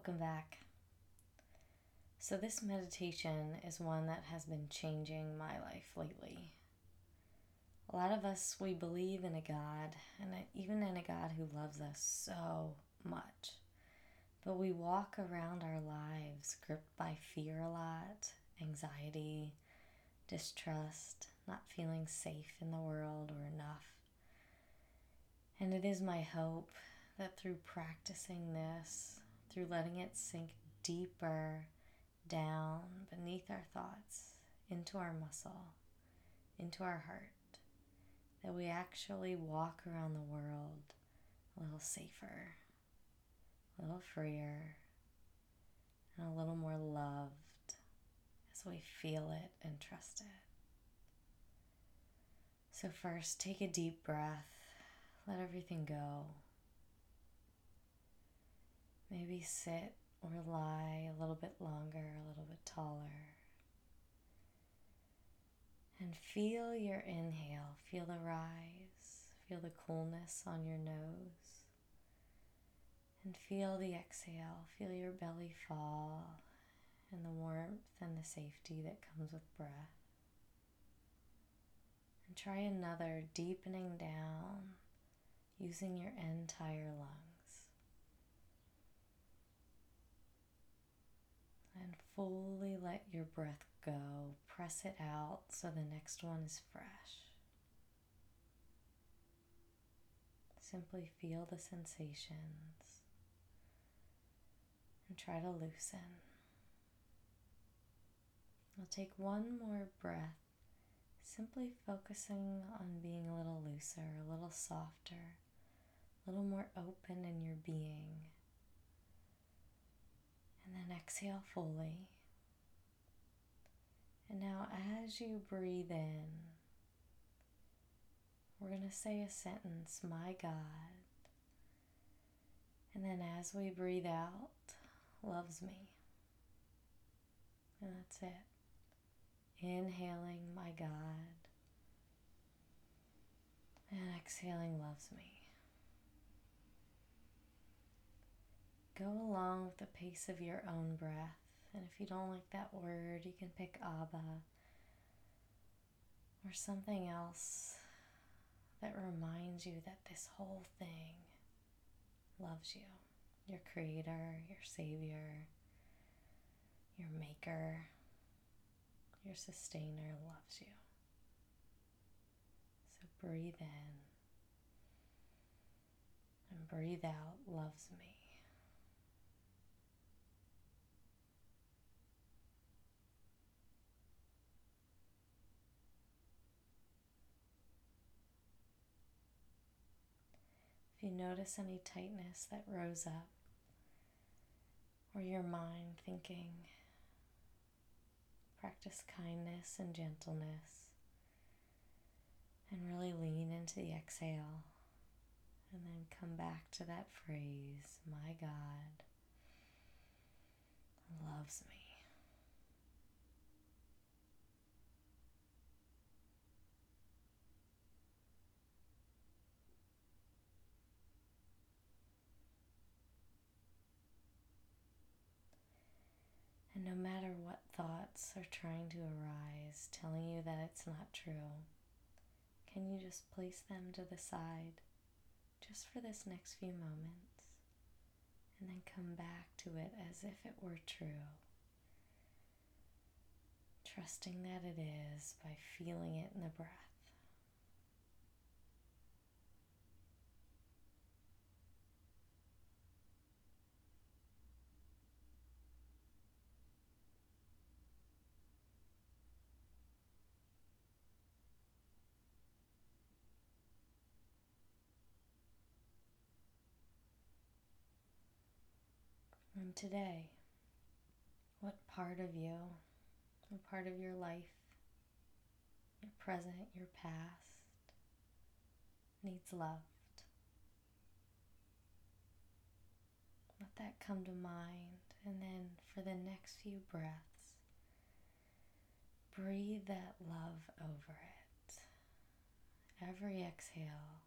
Welcome back. So, this meditation is one that has been changing my life lately. A lot of us, we believe in a God, and even in a God who loves us so much. But we walk around our lives gripped by fear a lot, anxiety, distrust, not feeling safe in the world or enough. And it is my hope that through practicing this, through letting it sink deeper down beneath our thoughts, into our muscle, into our heart, that we actually walk around the world a little safer, a little freer, and a little more loved as we feel it and trust it. So, first, take a deep breath, let everything go. Maybe sit or lie a little bit longer, a little bit taller. And feel your inhale, feel the rise, feel the coolness on your nose. And feel the exhale, feel your belly fall and the warmth and the safety that comes with breath. And try another deepening down using your entire lungs. and fully let your breath go. Press it out so the next one is fresh. Simply feel the sensations and try to loosen. I'll take one more breath, simply focusing on being a little looser, a little softer, a little more open in your being. And then exhale fully. And now, as you breathe in, we're going to say a sentence, My God. And then as we breathe out, loves me. And that's it. Inhaling, My God. And exhaling, loves me. Go along with the pace of your own breath. And if you don't like that word, you can pick Abba or something else that reminds you that this whole thing loves you. Your creator, your savior, your maker, your sustainer loves you. So breathe in and breathe out loves me. If you notice any tightness that rose up, or your mind thinking, practice kindness and gentleness, and really lean into the exhale, and then come back to that phrase, My God loves me. And no matter what are trying to arise, telling you that it's not true, can you just place them to the side just for this next few moments and then come back to it as if it were true? Trusting that it is by feeling it in the breath. Today, what part of you, what part of your life, your present, your past, needs loved? Let that come to mind. And then for the next few breaths, breathe that love over it. Every exhale,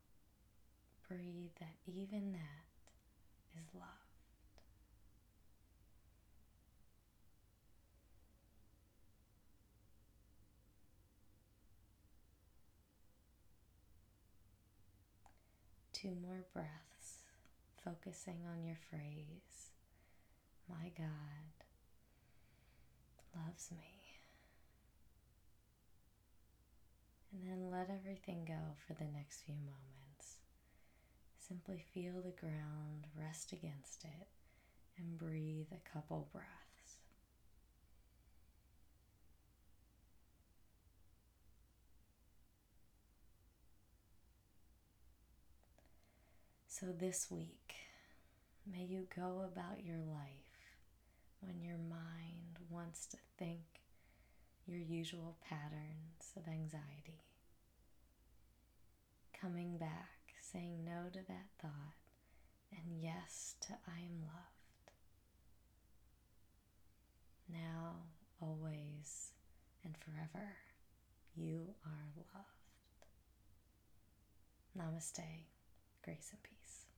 breathe that even that is love. Two more breaths, focusing on your phrase, My God loves me. And then let everything go for the next few moments. Simply feel the ground rest against it and breathe a couple breaths. So, this week, may you go about your life when your mind wants to think your usual patterns of anxiety. Coming back, saying no to that thought, and yes to I am loved. Now, always, and forever, you are loved. Namaste, grace and peace.